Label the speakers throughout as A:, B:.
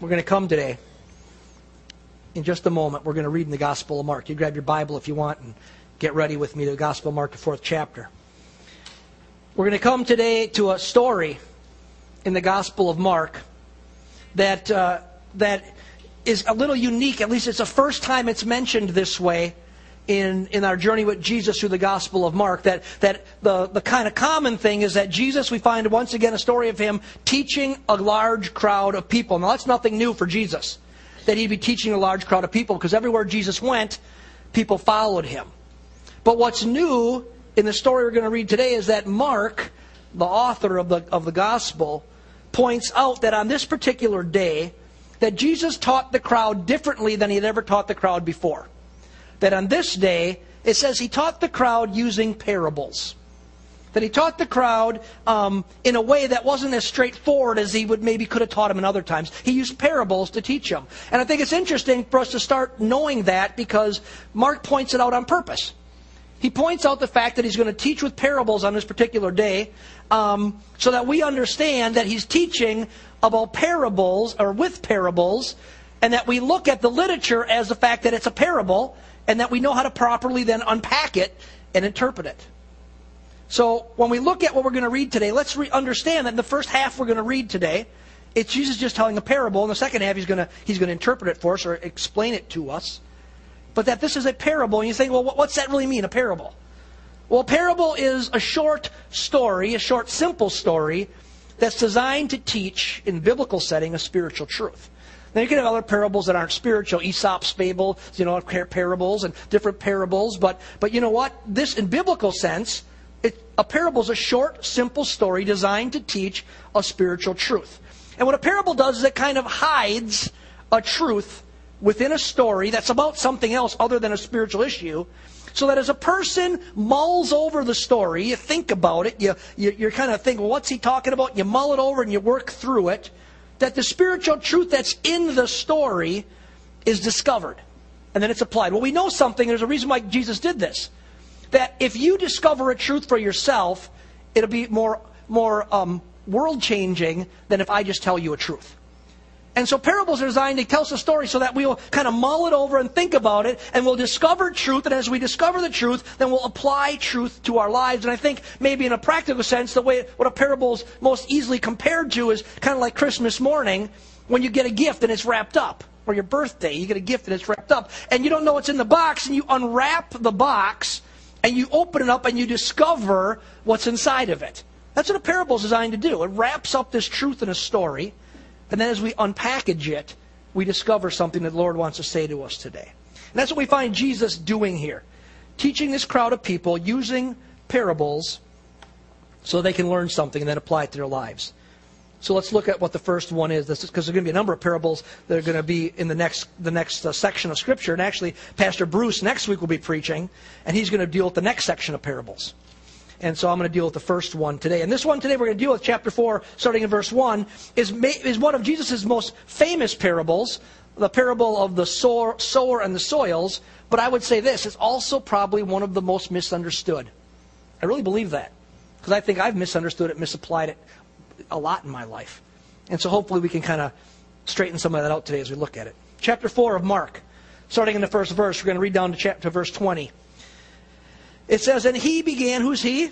A: We're going to come today. In just a moment, we're going to read in the Gospel of Mark. You grab your Bible if you want and get ready with me to the Gospel of Mark, the fourth chapter. We're going to come today to a story in the Gospel of Mark that, uh, that is a little unique. At least it's the first time it's mentioned this way in, in our journey with Jesus through the Gospel of Mark. That, that the, the kind of common thing is that Jesus, we find once again a story of him teaching a large crowd of people. Now, that's nothing new for Jesus, that he'd be teaching a large crowd of people, because everywhere Jesus went, people followed him. But what's new in the story we're going to read today is that Mark, the author of the, of the gospel, points out that on this particular day, that Jesus taught the crowd differently than he had ever taught the crowd before. That on this day, it says he taught the crowd using parables. That he taught the crowd um, in a way that wasn't as straightforward as he would maybe could have taught them in other times. He used parables to teach them. And I think it's interesting for us to start knowing that because Mark points it out on purpose. He points out the fact that he's going to teach with parables on this particular day um, so that we understand that he's teaching about parables or with parables and that we look at the literature as the fact that it's a parable and that we know how to properly then unpack it and interpret it. So when we look at what we're going to read today, let's re- understand that in the first half we're going to read today, it's Jesus just telling a parable. In the second half, he's going to he's going to interpret it for us or explain it to us but that this is a parable. And you think, well, what's that really mean, a parable? Well, a parable is a short story, a short, simple story that's designed to teach, in biblical setting, a spiritual truth. Now, you can have other parables that aren't spiritual, Aesop's fable, you know, parables and different parables. But, but you know what? This, in biblical sense, it, a parable is a short, simple story designed to teach a spiritual truth. And what a parable does is it kind of hides a truth within a story that's about something else other than a spiritual issue, so that as a person mulls over the story, you think about it, you, you, you're kind of thinking, well, what's he talking about? You mull it over and you work through it, that the spiritual truth that's in the story is discovered. And then it's applied. Well, we know something. There's a reason why Jesus did this. That if you discover a truth for yourself, it'll be more, more um, world changing than if I just tell you a truth. And so parables are designed to tell us a story so that we'll kind of mull it over and think about it, and we'll discover truth. And as we discover the truth, then we'll apply truth to our lives. And I think maybe in a practical sense, the way what a parable is most easily compared to is kind of like Christmas morning when you get a gift and it's wrapped up. Or your birthday, you get a gift and it's wrapped up. And you don't know what's in the box, and you unwrap the box, and you open it up, and you discover what's inside of it. That's what a parable is designed to do. It wraps up this truth in a story and then as we unpackage it, we discover something that the Lord wants to say to us today. And that's what we find Jesus doing here. Teaching this crowd of people using parables so they can learn something and then apply it to their lives. So let's look at what the first one is. Because there's going to be a number of parables that are going to be in the next the next uh, section of Scripture. And actually, Pastor Bruce next week will be preaching, and he's going to deal with the next section of parables. And so I'm going to deal with the first one today. And this one today we're going to deal with chapter 4, starting in verse 1, is, is one of Jesus' most famous parables, the parable of the sower, and the soils. But I would say this, it's also probably one of the most misunderstood. I really believe that. Because I think I've misunderstood it, misapplied it a lot in my life. And so hopefully we can kind of straighten some of that out today as we look at it. Chapter 4 of Mark, starting in the first verse, we're going to read down to chapter verse 20. It says, and he began, who's he?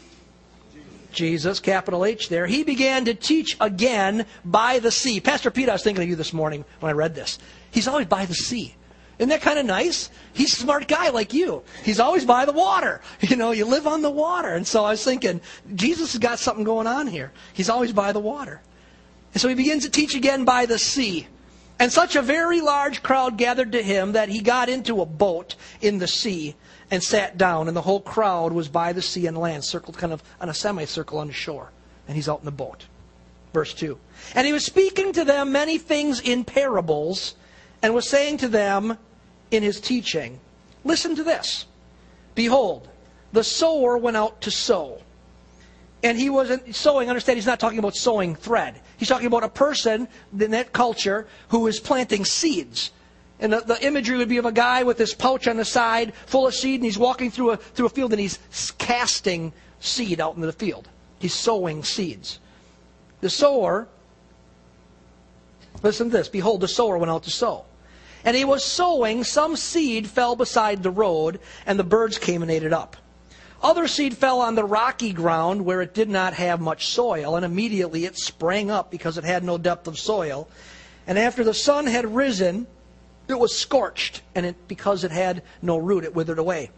A: Jesus, capital H there. He began to teach again by the sea. Pastor Pete, I was thinking of you this morning when I read this. He's always by the sea. Isn't that kind of nice? He's a smart guy like you. He's always by the water. You know, you live on the water. And so I was thinking, Jesus has got something going on here. He's always by the water. And so he begins to teach again by the sea. And such a very large crowd gathered to him that he got into a boat in the sea and sat down, and the whole crowd was by the sea and land, circled kind of on a semicircle on the shore. And he's out in the boat. Verse 2. And he was speaking to them many things in parables, and was saying to them in his teaching, Listen to this. Behold, the sower went out to sow. And he wasn't sowing, understand, he's not talking about sowing thread. He's talking about a person in that culture who is planting seeds. And the, the, imagery would be of a guy with this pouch on the side full of seed, and he's walking through a, through a field and he's casting seed out into the field. He's sowing seeds. The sower Listen to this. Behold, the sower went out to sow. And he was sowing, some seed fell beside the road, and the birds came and ate it up. Other seed fell on the rocky ground where it did not have much soil, and immediately it sprang up because it had no depth of soil. And after the sun had risen, it was scorched, and it, because it had no root, it withered away.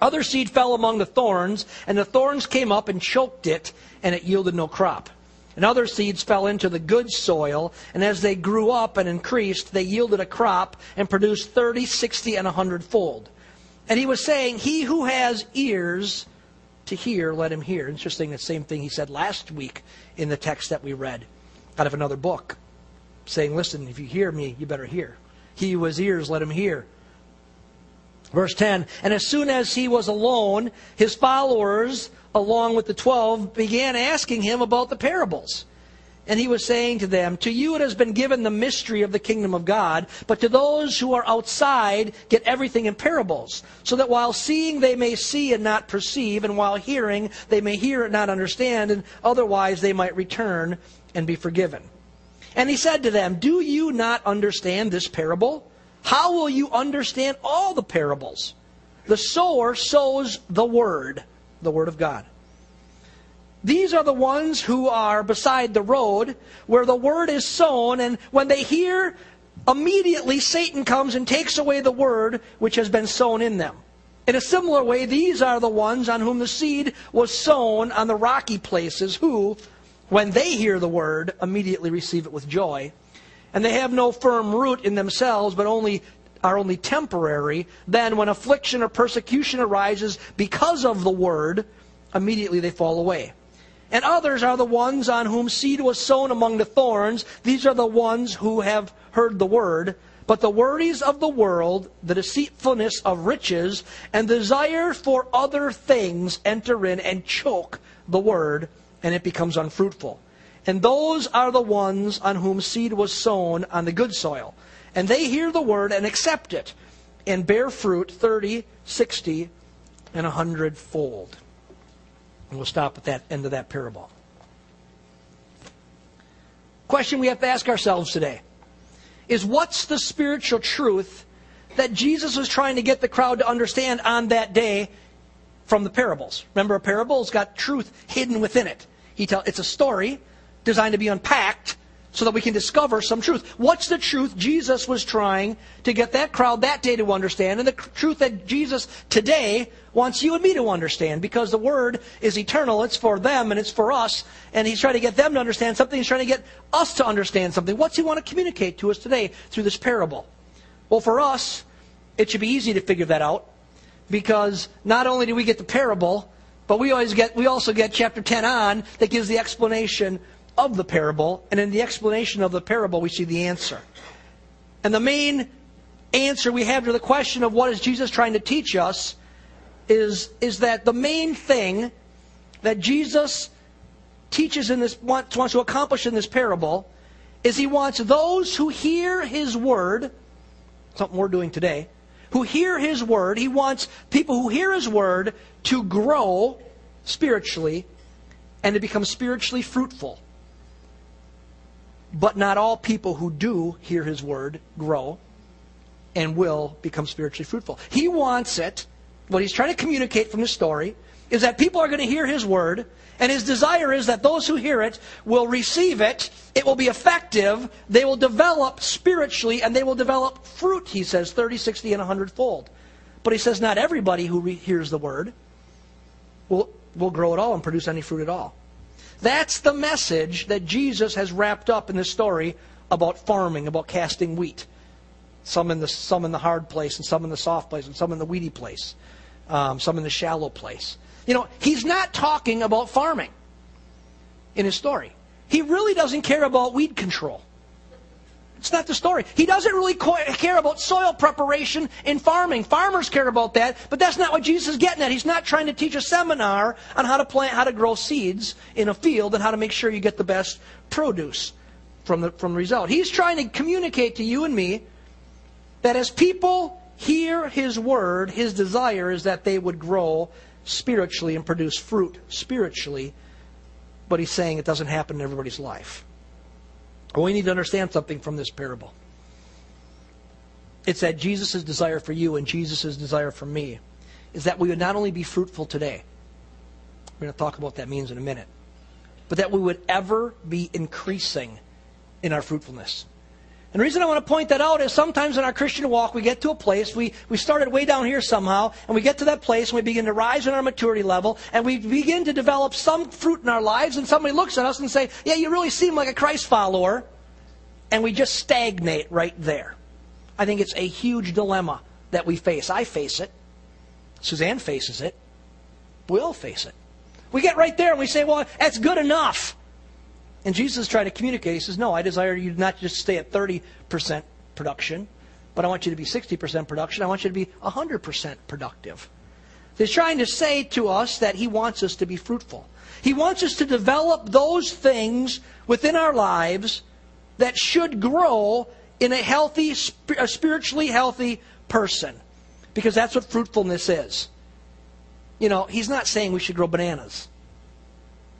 A: Other seed fell among the thorns, and the thorns came up and choked it, and it yielded no crop. And other seeds fell into the good soil, and as they grew up and increased, they yielded a crop and produced thirty, sixty, and a hundredfold. And he was saying, He who has ears to hear, let him hear. Interesting, the same thing he said last week in the text that we read out of another book, saying, Listen, if you hear me, you better hear. He who has ears, let him hear. Verse 10 And as soon as he was alone, his followers, along with the twelve, began asking him about the parables. And he was saying to them, To you it has been given the mystery of the kingdom of God, but to those who are outside, get everything in parables, so that while seeing they may see and not perceive, and while hearing they may hear and not understand, and otherwise they might return and be forgiven. And he said to them, Do you not understand this parable? How will you understand all the parables? The sower sows the word, the word of God. These are the ones who are beside the road where the word is sown, and when they hear, immediately Satan comes and takes away the word which has been sown in them. In a similar way, these are the ones on whom the seed was sown on the rocky places, who, when they hear the word, immediately receive it with joy. And they have no firm root in themselves, but only are only temporary. Then, when affliction or persecution arises because of the word, immediately they fall away. And others are the ones on whom seed was sown among the thorns. These are the ones who have heard the word. But the worries of the world, the deceitfulness of riches, and desire for other things enter in and choke the word, and it becomes unfruitful. And those are the ones on whom seed was sown on the good soil. And they hear the word and accept it, and bear fruit 30, 60, and a hundredfold. And we'll stop at that end of that parable. Question we have to ask ourselves today is what's the spiritual truth that Jesus was trying to get the crowd to understand on that day from the parables? Remember, a parable's got truth hidden within it. He tell, it's a story designed to be unpacked so that we can discover some truth. What's the truth Jesus was trying to get that crowd that day to understand, and the truth that Jesus today wants you and me to understand? Because the Word is eternal, it's for them and it's for us, and He's trying to get them to understand something, He's trying to get us to understand something. What's He want to communicate to us today through this parable? Well, for us, it should be easy to figure that out, because not only do we get the parable, but we always get we also get chapter 10 on that gives the explanation of the parable, and in the explanation of the parable, we see the answer. And the main answer we have to the question of what is Jesus trying to teach us is, is that the main thing that Jesus teaches in this, wants, wants to accomplish in this parable is he wants those who hear his word, something we're doing today, who hear his word, he wants people who hear his word to grow spiritually and to become spiritually fruitful. But not all people who do hear his word grow and will become spiritually fruitful. He wants it, what he's trying to communicate from the story, is that people are going to hear his word, and his desire is that those who hear it will receive it, it will be effective, they will develop spiritually, and they will develop fruit, he says, 30, 60, and 100 fold. But he says not everybody who re- hears the word will, will grow at all and produce any fruit at all. That's the message that Jesus has wrapped up in this story about farming, about casting wheat. Some in the, some in the hard place, and some in the soft place, and some in the weedy place, um, some in the shallow place. You know, he's not talking about farming in his story. He really doesn't care about weed control. It's not the story. He doesn't really care about soil preparation in farming. Farmers care about that, but that's not what Jesus is getting at. He's not trying to teach a seminar on how to plant, how to grow seeds in a field, and how to make sure you get the best produce from the, from the result. He's trying to communicate to you and me that as people hear His word, His desire is that they would grow spiritually and produce fruit spiritually, but He's saying it doesn't happen in everybody's life. Well, we need to understand something from this parable. It's that Jesus' desire for you and Jesus' desire for me is that we would not only be fruitful today, we're going to talk about what that means in a minute, but that we would ever be increasing in our fruitfulness. And the reason I want to point that out is sometimes in our Christian walk, we get to a place, we, we started way down here somehow, and we get to that place and we begin to rise in our maturity level, and we begin to develop some fruit in our lives, and somebody looks at us and say, yeah, you really seem like a Christ follower, and we just stagnate right there. I think it's a huge dilemma that we face. I face it. Suzanne faces it. We all face it. We get right there and we say, well, that's good enough. And Jesus is trying to communicate. He says, No, I desire you not just stay at 30% production, but I want you to be 60% production. I want you to be 100% productive. He's trying to say to us that he wants us to be fruitful. He wants us to develop those things within our lives that should grow in a healthy, a spiritually healthy person. Because that's what fruitfulness is. You know, he's not saying we should grow bananas.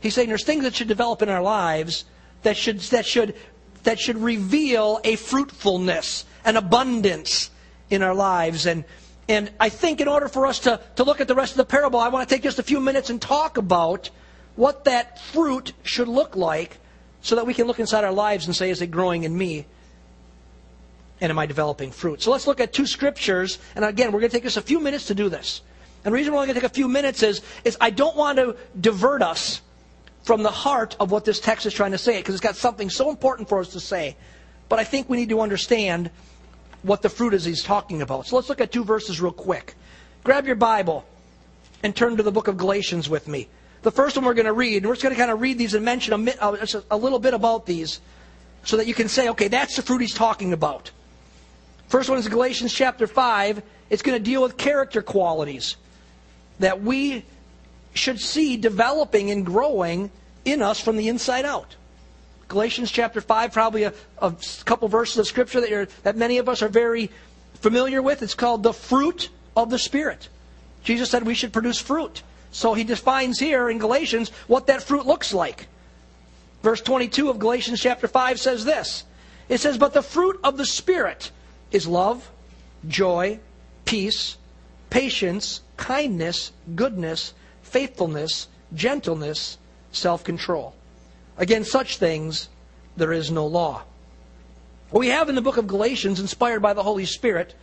A: He's saying there's things that should develop in our lives that should, that should, that should reveal a fruitfulness, an abundance in our lives. And, and I think in order for us to, to look at the rest of the parable, I want to take just a few minutes and talk about what that fruit should look like so that we can look inside our lives and say, is it growing in me? And am I developing fruit? So let's look at two scriptures. And again, we're going to take us a few minutes to do this. And the reason we're only going to take a few minutes is, is I don't want to divert us from the heart of what this text is trying to say, because it's got something so important for us to say. But I think we need to understand what the fruit is he's talking about. So let's look at two verses real quick. Grab your Bible and turn to the book of Galatians with me. The first one we're going to read, and we're just going to kind of read these and mention a, uh, a little bit about these so that you can say, okay, that's the fruit he's talking about. First one is Galatians chapter 5. It's going to deal with character qualities that we should see developing and growing in us from the inside out. Galatians chapter 5, probably a, a couple verses of scripture that, that many of us are very familiar with. It's called the fruit of the Spirit. Jesus said we should produce fruit. So he defines here in Galatians what that fruit looks like. Verse 22 of Galatians chapter 5 says this It says, But the fruit of the Spirit is love, joy, peace, patience, kindness, goodness, faithfulness, gentleness, self control. Against such things, there is no law. What we have in the book of Galatians, inspired by the Holy Spirit,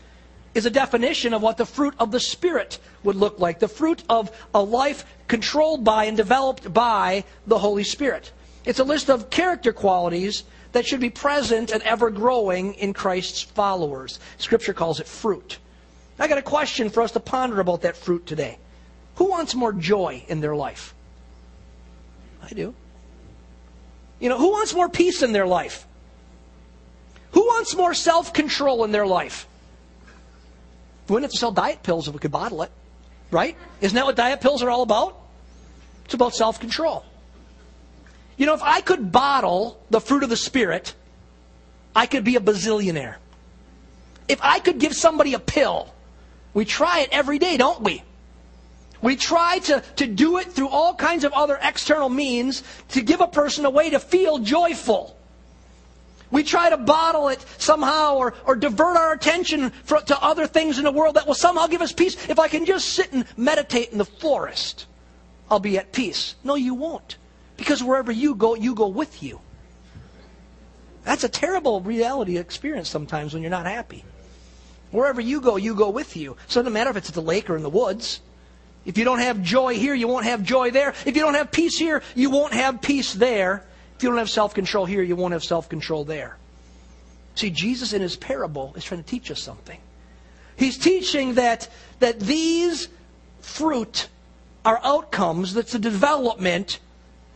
A: is a definition of what the fruit of the Spirit would look like. The fruit of a life controlled by and developed by the Holy Spirit. It's a list of character qualities that should be present and ever growing in Christ's followers. Scripture calls it fruit. I got a question for us to ponder about that fruit today. Who wants more joy in their life? I do. You know, who wants more peace in their life? Who wants more self control in their life? We wouldn't have to sell diet pills if we could bottle it, right? Isn't that what diet pills are all about? It's about self control. You know, if I could bottle the fruit of the Spirit, I could be a bazillionaire. If I could give somebody a pill, we try it every day, don't we? We try to, to do it through all kinds of other external means to give a person a way to feel joyful. We try to bottle it somehow or, or divert our attention for, to other things in the world that will somehow give us peace. If I can just sit and meditate in the forest, I'll be at peace. No, you won't. Because wherever you go, you go with you. That's a terrible reality experience sometimes when you're not happy. Wherever you go, you go with you. So it doesn't matter if it's at the lake or in the woods. If you don't have joy here, you won't have joy there. If you don't have peace here, you won't have peace there. If you don't have self control here, you won't have self control there. See, Jesus in his parable is trying to teach us something. He's teaching that, that these fruit are outcomes, that's a development,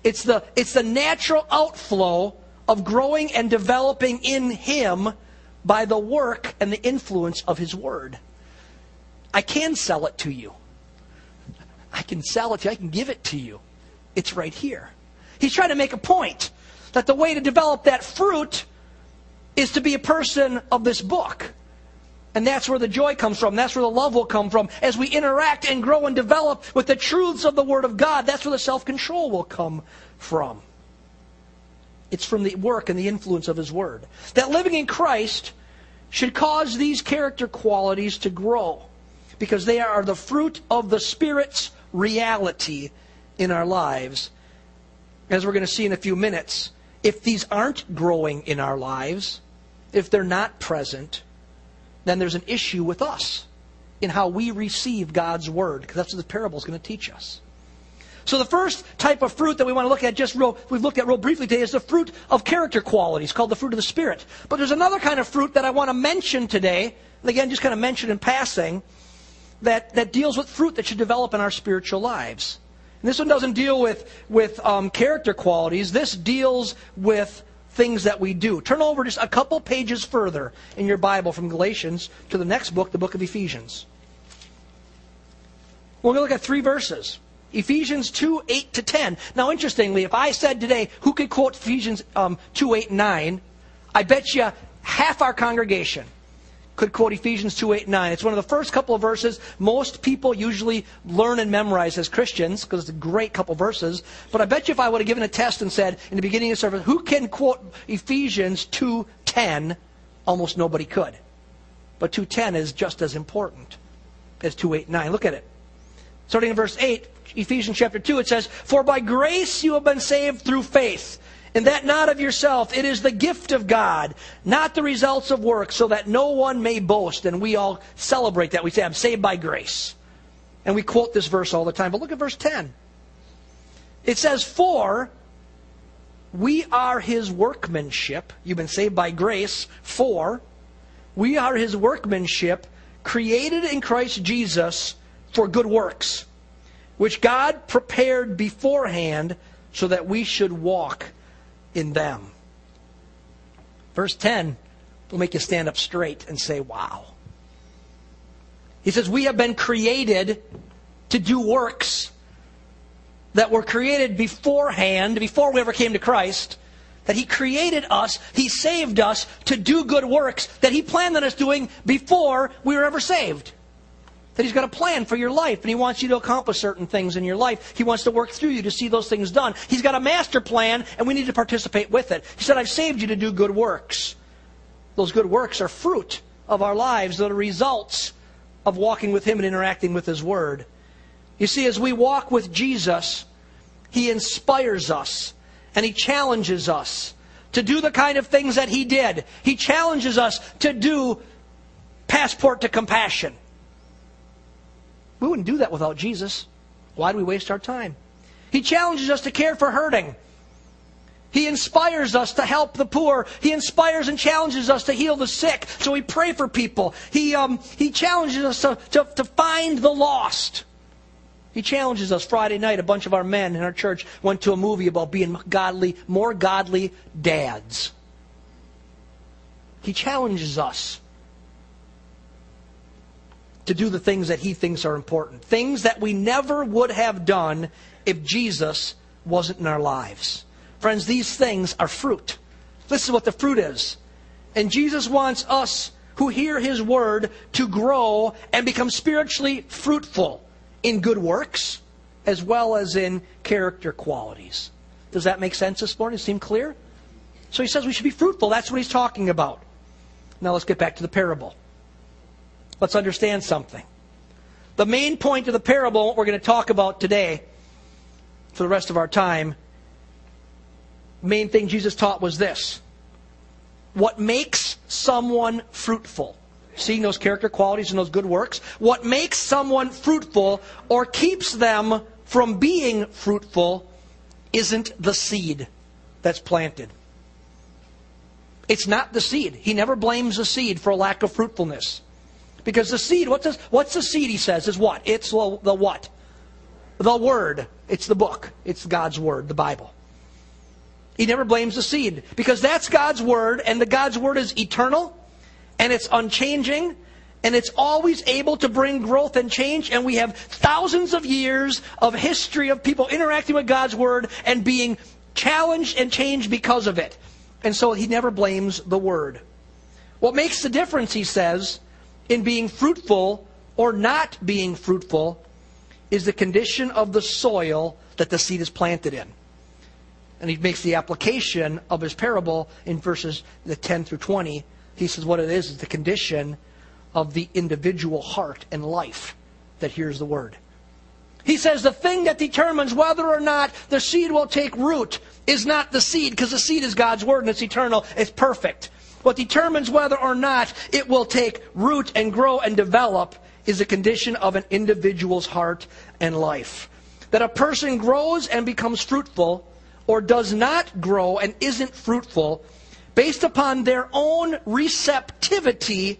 A: it's the, it's the natural outflow of growing and developing in Him by the work and the influence of His Word. I can sell it to you. I can sell it to you. I can give it to you. It's right here. He's trying to make a point that the way to develop that fruit is to be a person of this book. And that's where the joy comes from. That's where the love will come from. As we interact and grow and develop with the truths of the Word of God, that's where the self control will come from. It's from the work and the influence of His Word. That living in Christ should cause these character qualities to grow because they are the fruit of the Spirit's reality in our lives. As we're going to see in a few minutes, if these aren't growing in our lives, if they're not present, then there's an issue with us in how we receive God's Word, because that's what the parable is going to teach us. So the first type of fruit that we want to look at just real, we've looked at real briefly today is the fruit of character qualities called the fruit of the Spirit. But there's another kind of fruit that I want to mention today, and again, just kind of mention in passing, that, that deals with fruit that should develop in our spiritual lives. And this one doesn't deal with, with um, character qualities. This deals with things that we do. Turn over just a couple pages further in your Bible from Galatians to the next book, the book of Ephesians. We're going to look at three verses. Ephesians 2, 8 to 10. Now, interestingly, if I said today, who could quote Ephesians um, 2, 8, 9, I bet you half our congregation could quote Ephesians 2, 8, 9. It's one of the first couple of verses most people usually learn and memorize as Christians because it's a great couple verses. But I bet you if I would have given a test and said in the beginning of the service, who can quote Ephesians 2, 10, almost nobody could. But 2.10 is just as important as 2, 8, 9. Look at it. Starting in verse 8, Ephesians chapter 2, it says, For by grace you have been saved through faith, and that not of yourself. It is the gift of God, not the results of work, so that no one may boast. And we all celebrate that. We say, I'm saved by grace. And we quote this verse all the time. But look at verse 10. It says, For we are his workmanship. You've been saved by grace. For we are his workmanship, created in Christ Jesus for good works which God prepared beforehand so that we should walk in them. Verse 10 will make you stand up straight and say, Wow. He says, We have been created to do works that were created beforehand, before we ever came to Christ. That He created us, He saved us to do good works that He planned on us doing before we were ever saved. That He's got a plan for your life and He wants you to accomplish certain things in your life. He wants to work through you to see those things done. He's got a master plan and we need to participate with it. He said, I've saved you to do good works. Those good works are fruit of our lives, that are the results of walking with Him and interacting with His Word. You see, as we walk with Jesus, He inspires us and He challenges us to do the kind of things that He did. He challenges us to do passport to compassion. We wouldn't do that without Jesus. Why do we waste our time? He challenges us to care for hurting. He inspires us to help the poor. He inspires and challenges us to heal the sick. So we pray for people. He, um, he challenges us to, to, to find the lost. He challenges us. Friday night, a bunch of our men in our church went to a movie about being godly, more godly dads. He challenges us to do the things that he thinks are important. Things that we never would have done if Jesus wasn't in our lives. Friends, these things are fruit. This is what the fruit is. And Jesus wants us who hear his word to grow and become spiritually fruitful in good works as well as in character qualities. Does that make sense this morning? Seem clear? So he says we should be fruitful. That's what he's talking about. Now let's get back to the parable. Let's understand something. The main point of the parable we're going to talk about today, for the rest of our time, main thing Jesus taught was this. What makes someone fruitful? Seeing those character qualities and those good works. What makes someone fruitful or keeps them from being fruitful isn't the seed that's planted. It's not the seed. He never blames the seed for a lack of fruitfulness. Because the seed, what's, this, what's the seed, he says, is what? It's the, the what? The Word. It's the book. It's God's Word, the Bible. He never blames the seed because that's God's Word, and the God's Word is eternal, and it's unchanging, and it's always able to bring growth and change. And we have thousands of years of history of people interacting with God's Word and being challenged and changed because of it. And so he never blames the Word. What makes the difference, he says, in being fruitful or not being fruitful is the condition of the soil that the seed is planted in. And he makes the application of his parable in verses the 10 through 20. He says what it is is the condition of the individual heart and life that hears the word. He says the thing that determines whether or not the seed will take root is not the seed, because the seed is God's word and it's eternal, it's perfect. What determines whether or not it will take root and grow and develop is the condition of an individual's heart and life. That a person grows and becomes fruitful or does not grow and isn't fruitful based upon their own receptivity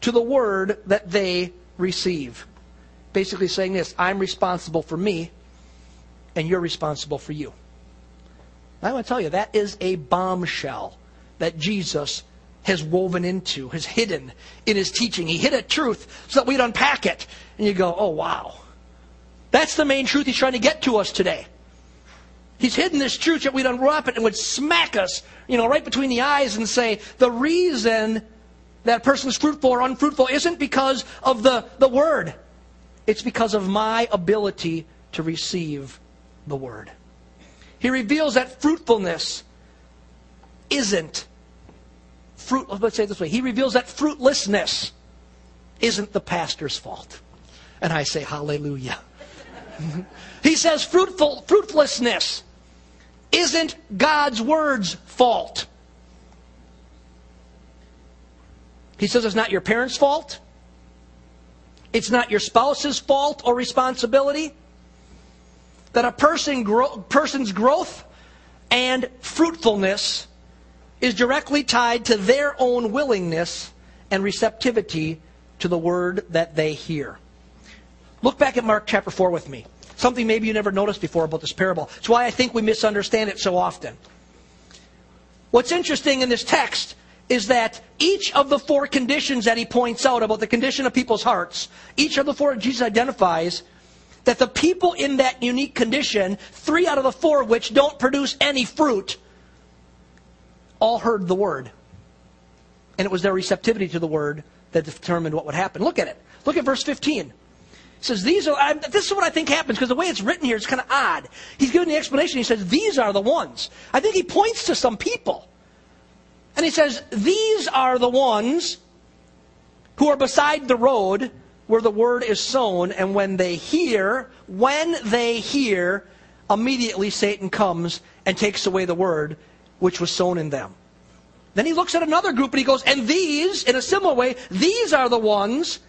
A: to the word that they receive. Basically saying this I'm responsible for me, and you're responsible for you. I want to tell you, that is a bombshell that Jesus has woven into, has hidden in his teaching. He hid a truth so that we'd unpack it. And you go, oh, wow. That's the main truth he's trying to get to us today. He's hidden this truth that we'd unwrap it and would smack us, you know, right between the eyes and say, the reason that person's fruitful or unfruitful isn't because of the, the word. It's because of my ability to receive the word. He reveals that fruitfulness isn't fruit let's say this way. He reveals that fruitlessness isn't the pastor's fault. And I say hallelujah. he says fruitful fruitlessness isn't God's word's fault. He says it's not your parents' fault. It's not your spouse's fault or responsibility. That a person grow, person's growth and fruitfulness is directly tied to their own willingness and receptivity to the word that they hear. Look back at Mark chapter 4 with me. Something maybe you never noticed before about this parable. It's why I think we misunderstand it so often. What's interesting in this text is that each of the four conditions that he points out about the condition of people's hearts, each of the four Jesus identifies that the people in that unique condition, three out of the four of which don't produce any fruit, all heard the word. And it was their receptivity to the word that determined what would happen. Look at it. Look at verse 15. It says, These are, I, this is what I think happens because the way it's written here is kind of odd. He's giving the explanation. He says, These are the ones. I think he points to some people. And he says, These are the ones who are beside the road where the word is sown, and when they hear, when they hear, immediately Satan comes and takes away the word which was sown in them. Then he looks at another group and he goes, And these, in a similar way, these are the ones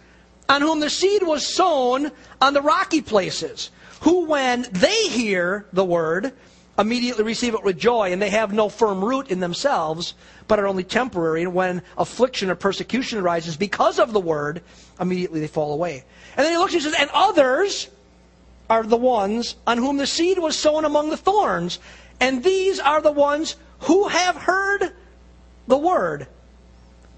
A: on whom the seed was sown on the rocky places, who, when they hear the word, immediately receive it with joy, and they have no firm root in themselves, but are only temporary. And when affliction or persecution arises because of the word, immediately they fall away. And then he looks and says, And others are the ones on whom the seed was sown among the thorns. And these are the ones who have heard the word.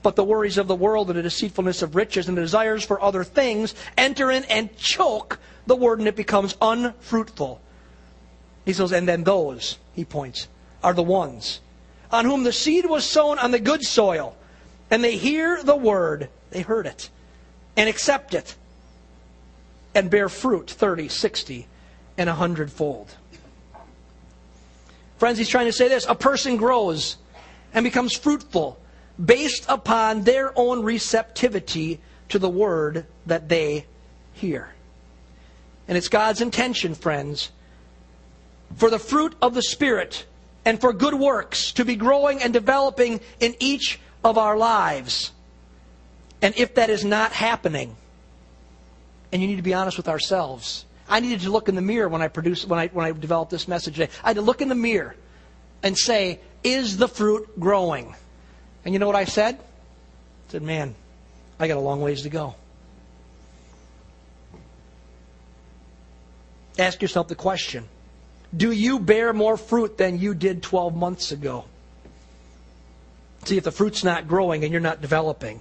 A: But the worries of the world and the deceitfulness of riches and the desires for other things enter in and choke the word, and it becomes unfruitful. He says, and then those, he points, are the ones on whom the seed was sown on the good soil, and they hear the word, they heard it, and accept it, and bear fruit 30, 60, and a hundredfold. Friends, he's trying to say this a person grows and becomes fruitful based upon their own receptivity to the word that they hear. And it's God's intention, friends, for the fruit of the Spirit and for good works to be growing and developing in each of our lives. And if that is not happening, and you need to be honest with ourselves, I needed to look in the mirror when I produced when I when I developed this message today. I had to look in the mirror and say, "Is the fruit growing?" And you know what I said? I said, "Man, I got a long ways to go." Ask yourself the question do you bear more fruit than you did 12 months ago? See if the fruit's not growing and you're not developing.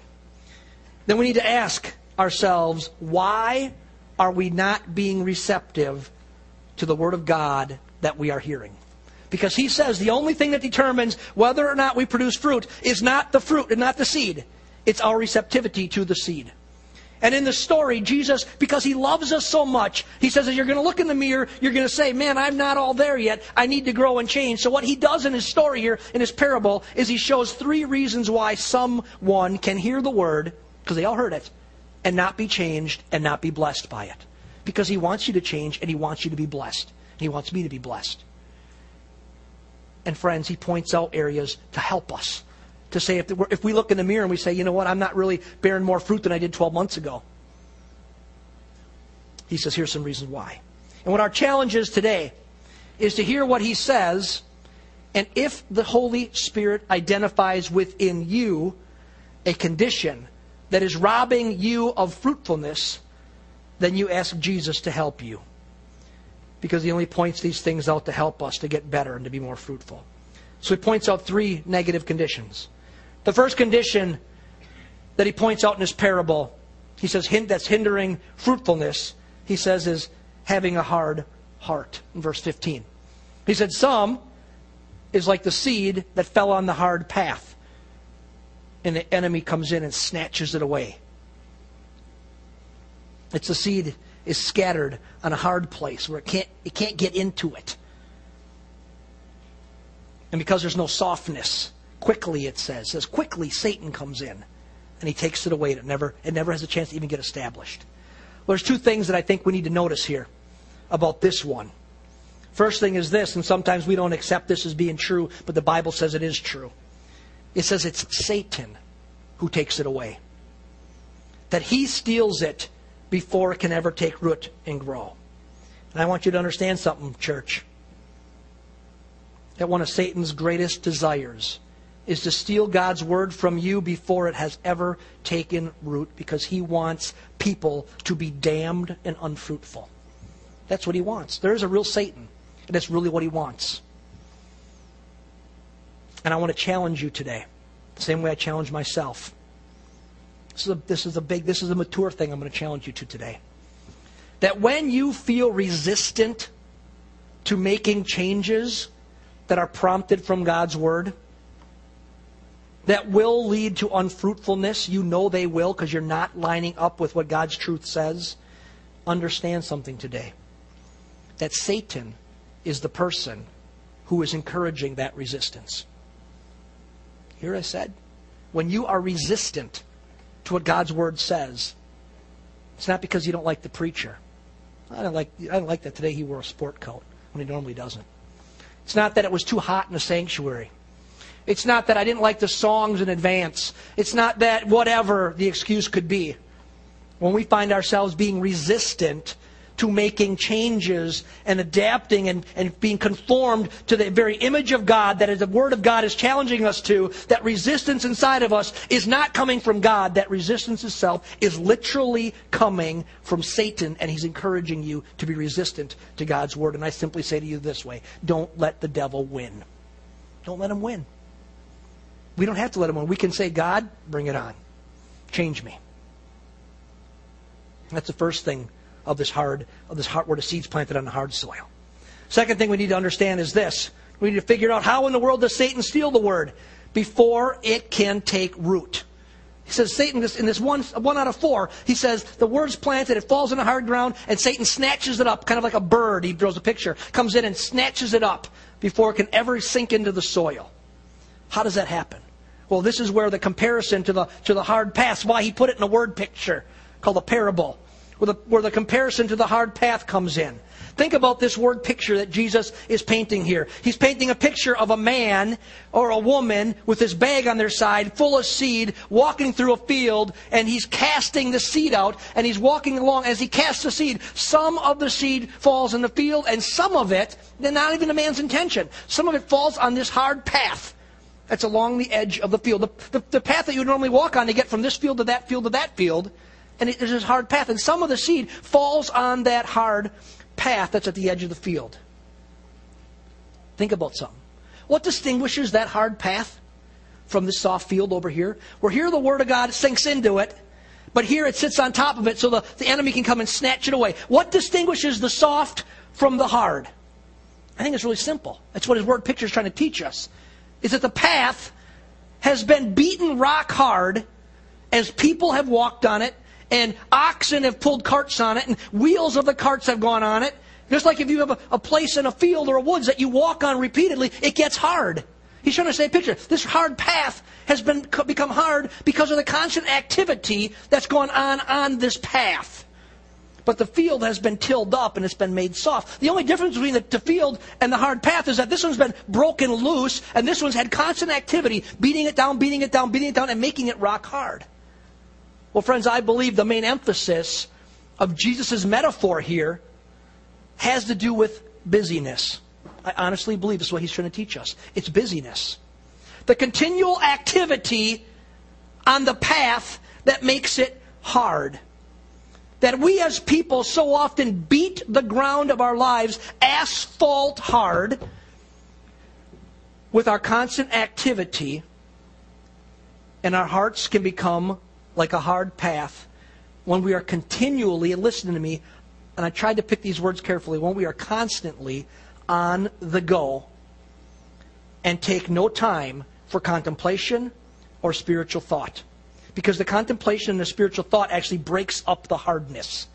A: Then we need to ask ourselves, why are we not being receptive to the Word of God that we are hearing? Because he says the only thing that determines whether or not we produce fruit is not the fruit and not the seed. It's our receptivity to the seed. And in the story, Jesus, because he loves us so much, he says, as you're going to look in the mirror, you're going to say, man, I'm not all there yet. I need to grow and change. So what he does in his story here, in his parable, is he shows three reasons why someone can hear the word, because they all heard it, and not be changed and not be blessed by it. Because he wants you to change and he wants you to be blessed. And he wants me to be blessed. And friends, he points out areas to help us to say if, if we look in the mirror and we say, you know what, I'm not really bearing more fruit than I did 12 months ago. He says, here's some reasons why. And what our challenge is today is to hear what he says, and if the Holy Spirit identifies within you a condition that is robbing you of fruitfulness, then you ask Jesus to help you. Because he only points these things out to help us to get better and to be more fruitful. So he points out three negative conditions. The first condition that he points out in his parable, he says that's hindering fruitfulness, he says is having a hard heart in verse 15. He said, Some is like the seed that fell on the hard path, and the enemy comes in and snatches it away. It's the seed is scattered on a hard place where it can't, it can't get into it. And because there's no softness, Quickly, it says. Says quickly Satan comes in and he takes it away. It never, it never has a chance to even get established. Well, there's two things that I think we need to notice here about this one. First thing is this, and sometimes we don't accept this as being true, but the Bible says it is true. It says it's Satan who takes it away. That he steals it before it can ever take root and grow. And I want you to understand something, church. That one of Satan's greatest desires is to steal God's word from you before it has ever taken root because he wants people to be damned and unfruitful. That's what he wants. There is a real Satan, and that's really what he wants. And I want to challenge you today, the same way I challenge myself. This is a, this is a big, this is a mature thing I'm going to challenge you to today. That when you feel resistant to making changes that are prompted from God's word, that will lead to unfruitfulness. You know they will because you're not lining up with what God's truth says. Understand something today that Satan is the person who is encouraging that resistance. Here I said, when you are resistant to what God's word says, it's not because you don't like the preacher. I don't like I don't like that today he wore a sport coat when he normally doesn't. It's not that it was too hot in the sanctuary. It's not that I didn't like the songs in advance. It's not that whatever the excuse could be. When we find ourselves being resistant to making changes and adapting and, and being conformed to the very image of God that the Word of God is challenging us to, that resistance inside of us is not coming from God. That resistance itself is literally coming from Satan, and he's encouraging you to be resistant to God's Word. And I simply say to you this way don't let the devil win. Don't let him win. We don't have to let him win. We can say, God, bring it on. Change me. That's the first thing of this hard, of this hard, where the seed's planted on the hard soil. Second thing we need to understand is this. We need to figure out how in the world does Satan steal the word before it can take root. He says Satan in this one one out of four. He says the word's planted, it falls in the hard ground, and Satan snatches it up, kind of like a bird. He draws a picture, comes in and snatches it up before it can ever sink into the soil. How does that happen? Well, this is where the comparison to the, to the hard path, why he put it in a word picture called a parable, where the, where the comparison to the hard path comes in. Think about this word picture that Jesus is painting here. He's painting a picture of a man or a woman with his bag on their side, full of seed, walking through a field, and he's casting the seed out, and he's walking along. As he casts the seed, some of the seed falls in the field, and some of it, not even a man's intention, some of it falls on this hard path that's along the edge of the field. The, the, the, path that you would normally walk on to get from this field to that field to that field, and it, there's this hard path. And some of the seed falls on that hard path that's at the edge of the field. Think about something. What distinguishes that hard path from this soft field over here? Where here the Word of God sinks into it, but here it sits on top of it so the, the enemy can come and snatch it away. What distinguishes the soft from the hard? I think it's really simple. That's what his word picture is trying to teach us is that the path has been beaten rock hard as people have walked on it and oxen have pulled carts on it, and wheels of the carts have gone on it. Just like if you have a, a place in a field or a woods that you walk on repeatedly, it gets hard. He's trying to say, picture, this hard path has been, become hard because of the constant activity that's going on on this path. But the field has been tilled up and it's been made soft. The only difference between the, the field and the hard path is that this one's been broken loose and this one's had constant activity, beating it down, beating it down, beating it down, and making it rock hard. Well, friends, I believe the main emphasis of Jesus' metaphor here has to do with busyness. I honestly believe this is what he's trying to teach us. It's busyness. The continual activity on the path that makes it hard. That we as people so often beat the ground of our lives asphalt hard with our constant activity, and our hearts can become like a hard path when we are continually, and listen to me, and I tried to pick these words carefully, when we are constantly on the go and take no time for contemplation or spiritual thought. Because the contemplation and the spiritual thought actually breaks up the hardness.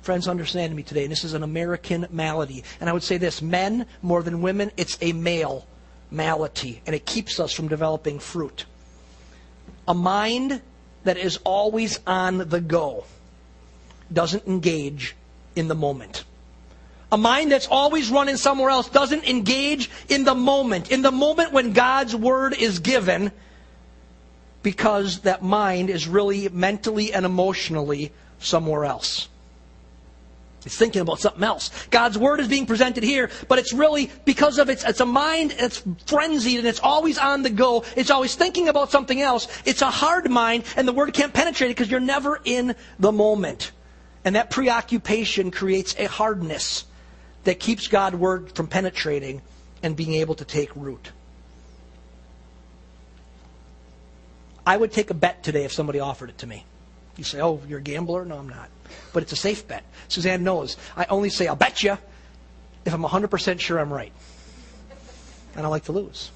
A: Friends, understand me today, and this is an American malady. And I would say this men, more than women, it's a male malady, and it keeps us from developing fruit. A mind that is always on the go doesn't engage in the moment. A mind that's always running somewhere else doesn't engage in the moment, in the moment when God's word is given, because that mind is really mentally and emotionally somewhere else. It's thinking about something else. God's word is being presented here, but it's really because of its, it's a mind that's frenzied and it's always on the go. It's always thinking about something else. It's a hard mind and the word can't penetrate it because you're never in the moment. And that preoccupation creates a hardness that keeps God's word from penetrating and being able to take root. I would take a bet today if somebody offered it to me. You say, oh, you're a gambler? No, I'm not. But it's a safe bet. Suzanne knows. I only say, I'll bet you if I'm 100% sure I'm right. And I like to lose.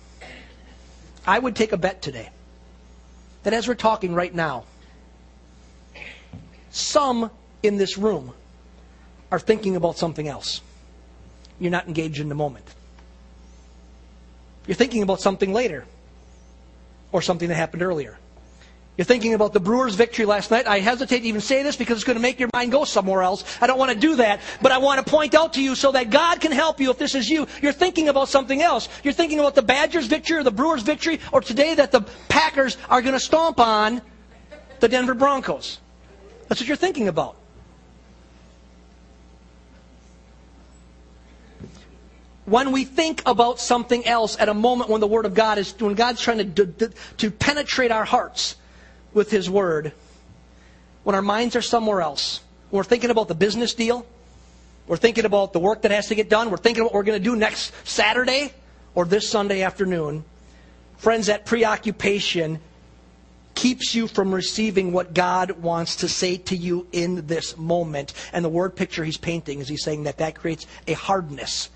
A: I would take a bet today that as we're talking right now, some in this room are thinking about something else. You're not engaged in the moment. You're thinking about something later or something that happened earlier. You're thinking about the Brewers' victory last night. I hesitate to even say this because it's going to make your mind go somewhere else. I don't want to do that, but I want to point out to you so that God can help you if this is you. You're thinking about something else. You're thinking about the Badgers' victory or the Brewers' victory or today that the Packers are going to stomp on the Denver Broncos. That's what you're thinking about. when we think about something else at a moment when the Word of God is, when God's trying to, to, to penetrate our hearts with His Word, when our minds are somewhere else, when we're thinking about the business deal, we're thinking about the work that has to get done, we're thinking about what we're going to do next Saturday or this Sunday afternoon, friends, that preoccupation keeps you from receiving what God wants to say to you in this moment. And the word picture he's painting is he's saying that that creates a hardness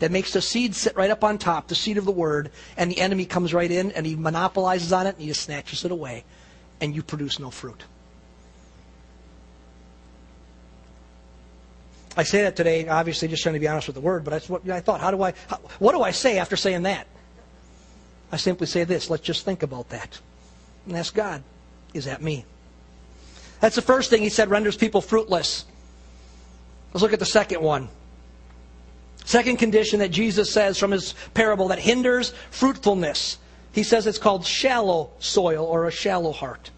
A: that makes the seed sit right up on top, the seed of the word, and the enemy comes right in and he monopolizes on it and he just snatches it away, and you produce no fruit. I say that today, obviously, just trying to be honest with the word, but that's what I thought. How do I, how, what do I say after saying that? I simply say this let's just think about that and ask God, is that me? That's the first thing he said renders people fruitless. Let's look at the second one. Second condition that Jesus says from his parable that hinders fruitfulness. He says it's called shallow soil or a shallow heart.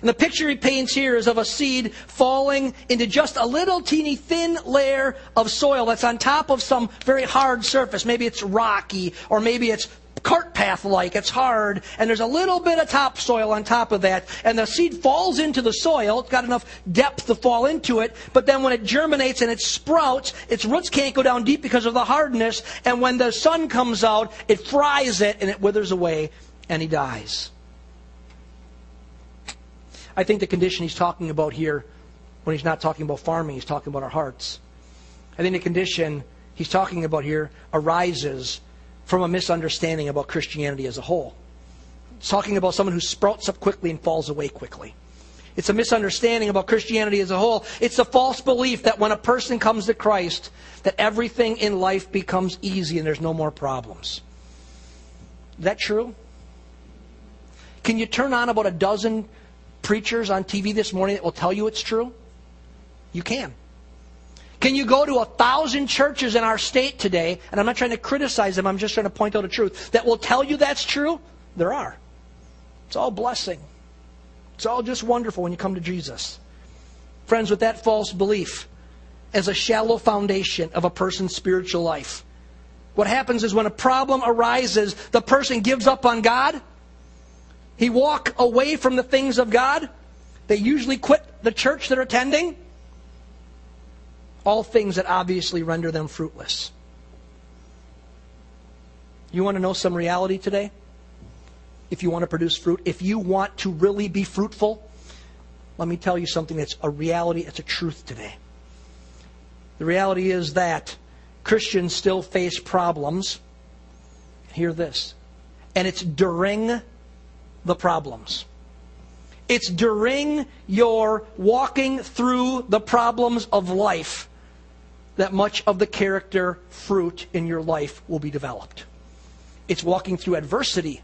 A: And the picture he paints here is of a seed falling into just a little teeny thin layer of soil that's on top of some very hard surface. Maybe it's rocky, or maybe it's cart path like. It's hard, and there's a little bit of topsoil on top of that. And the seed falls into the soil. It's got enough depth to fall into it. But then when it germinates and it sprouts, its roots can't go down deep because of the hardness. And when the sun comes out, it fries it and it withers away, and he dies. I think the condition he's talking about here, when he's not talking about farming, he's talking about our hearts. I think the condition he's talking about here arises from a misunderstanding about Christianity as a whole. It's talking about someone who sprouts up quickly and falls away quickly. It's a misunderstanding about Christianity as a whole. It's a false belief that when a person comes to Christ, that everything in life becomes easy and there's no more problems. Is that true? Can you turn on about a dozen preachers on TV this morning that will tell you it's true? You can. Can you go to a thousand churches in our state today, and I'm not trying to criticize them, I'm just trying to point out a truth, that will tell you that's true? There are. It's all blessing. It's all just wonderful when you come to Jesus. Friends, with that false belief as a shallow foundation of a person's spiritual life, what happens is when a problem arises, the person gives up on God. He walk away from the things of God. They usually quit the church they're attending. All things that obviously render them fruitless. You want to know some reality today? if you want to produce fruit, if you want to really be fruitful, let me tell you something that's a reality, it's a truth today. The reality is that Christians still face problems. Hear this. And it's during the problems. It's during your walking through the problems of life that much of the character fruit in your life will be developed. It's walking through adversity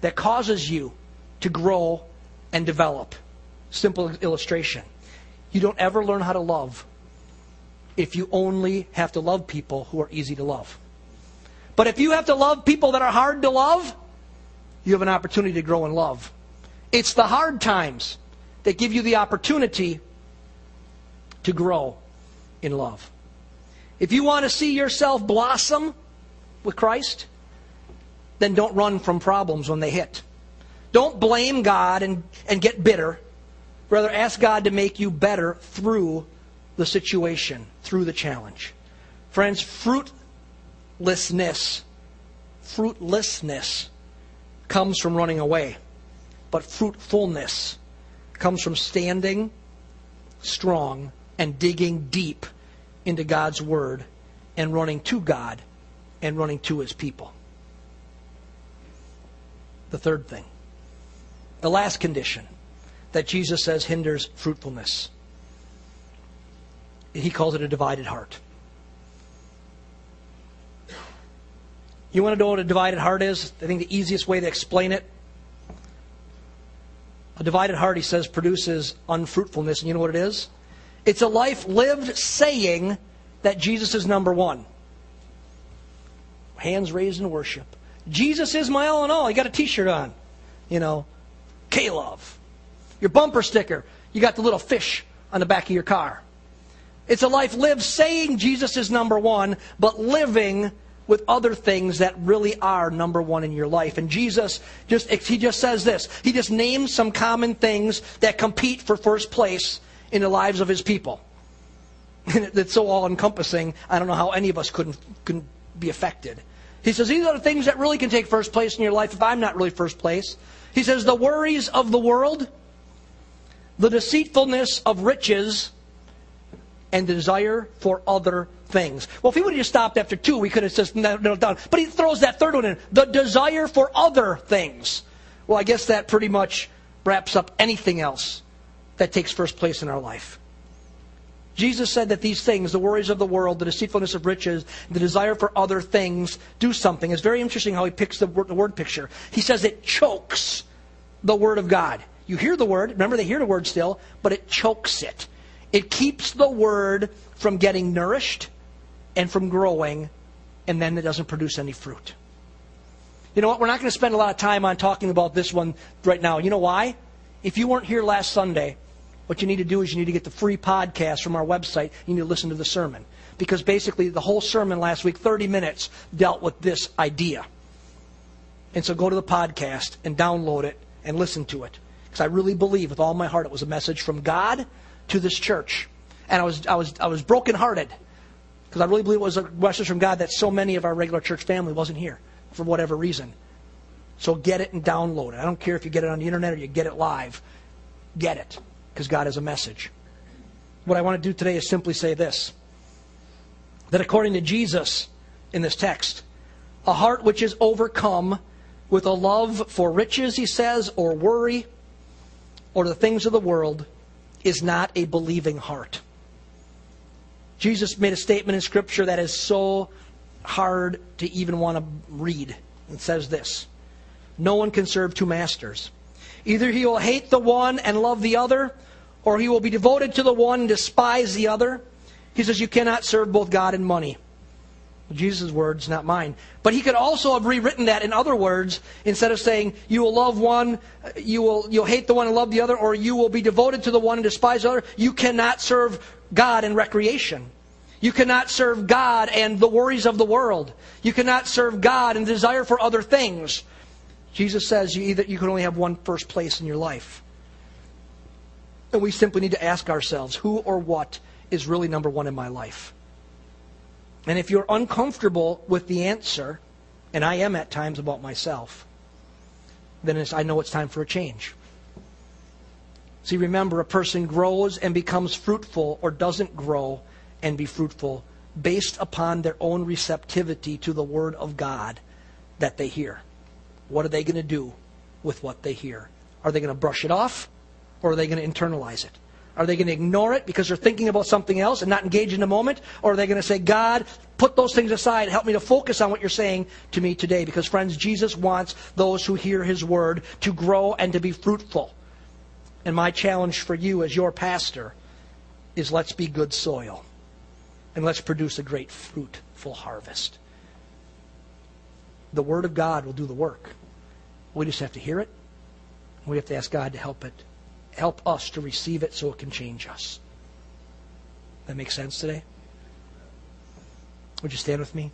A: that causes you to grow and develop. Simple illustration. You don't ever learn how to love if you only have to love people who are easy to love. But if you have to love people that are hard to love, you have an opportunity to grow in love. It's the hard times that give you the opportunity to grow in love. If you want to see yourself blossom with Christ, then don't run from problems when they hit. Don't blame God and, and get bitter. Rather, ask God to make you better through the situation, through the challenge. Friends, fruitlessness, fruitlessness comes from running away, but fruitfulness comes from standing strong and digging deep into God's Word and running to God and running to His people the third thing. The last condition that Jesus says hinders fruitfulness. He calls it a divided heart. You want to know what a divided heart is? I think the easiest way to explain it a divided heart, he says, produces unfruitfulness. And you know what it is? It's a life lived saying that Jesus is number one. Hands raised in worship. Jesus is my all in all. You got a t shirt on. You know, K Love. Your bumper sticker, you got the little fish on the back of your car. It's a life lived saying Jesus is number one, but living with other things that really are number one in your life. And Jesus just he just says this. He just names some common things that compete for first place in the lives of his people. And it's so all encompassing, I don't know how any of us couldn't, couldn't be affected. He says, These are the things that really can take first place in your life if I'm not really first place. He says, The worries of the world, the deceitfulness of riches, and desire for other things. Well, if he would have just stopped after two, we could have just nailed down. But he throws that third one in the desire for other things. Well, I guess that pretty much wraps up anything else that takes first place in our life. Jesus said that these things, the worries of the world, the deceitfulness of riches, the desire for other things, do something. It's very interesting how he picks the word, the word picture. He says it chokes the word of God. You hear the word, remember they hear the word still, but it chokes it. It keeps the word from getting nourished and from growing, and then it doesn't produce any fruit. You know what? We're not going to spend a lot of time on talking about this one right now. You know why? If you weren't here last Sunday, what you need to do is you need to get the free podcast from our website. You need to listen to the sermon. Because basically, the whole sermon last week, 30 minutes, dealt with this idea. And so go to the podcast and download it and listen to it. Because I really believe with all my heart it was a message from God to this church. And I was, I was, I was brokenhearted. Because I really believe it was a message from God that so many of our regular church family wasn't here for whatever reason. So get it and download it. I don't care if you get it on the internet or you get it live. Get it because God has a message. What I want to do today is simply say this that according to Jesus in this text, a heart which is overcome with a love for riches, he says, or worry, or the things of the world is not a believing heart. Jesus made a statement in Scripture that is so hard to even want to read. It says this No one can serve two masters. Either he will hate the one and love the other, or he will be devoted to the one and despise the other. He says, You cannot serve both God and money. Jesus' words, not mine. But he could also have rewritten that in other words, instead of saying, you will love one, you will, you'll hate the one and love the other, or you will be devoted to the one and despise the other. You cannot serve God in recreation. You cannot serve God and the worries of the world. You cannot serve God and desire for other things. Jesus says you either you can only have one first place in your life. And we simply need to ask ourselves, who or what is really number one in my life? And if you're uncomfortable with the answer, and I am at times about myself, then I know it's time for a change. See, remember, a person grows and becomes fruitful or doesn't grow and be fruitful based upon their own receptivity to the Word of God that they hear. What are they going to do with what they hear? Are they going to brush it off or are they going to internalize it? Are they going to ignore it because they're thinking about something else and not engage in the moment? Or are they going to say, God, put those things aside. Help me to focus on what you're saying to me today. Because, friends, Jesus wants those who hear his word to grow and to be fruitful. And my challenge for you as your pastor is let's be good soil. And let's produce a great fruitful harvest. The word of God will do the work. We just have to hear it. We have to ask God to help it help us to receive it so it can change us. That makes sense today? Would you stand with me?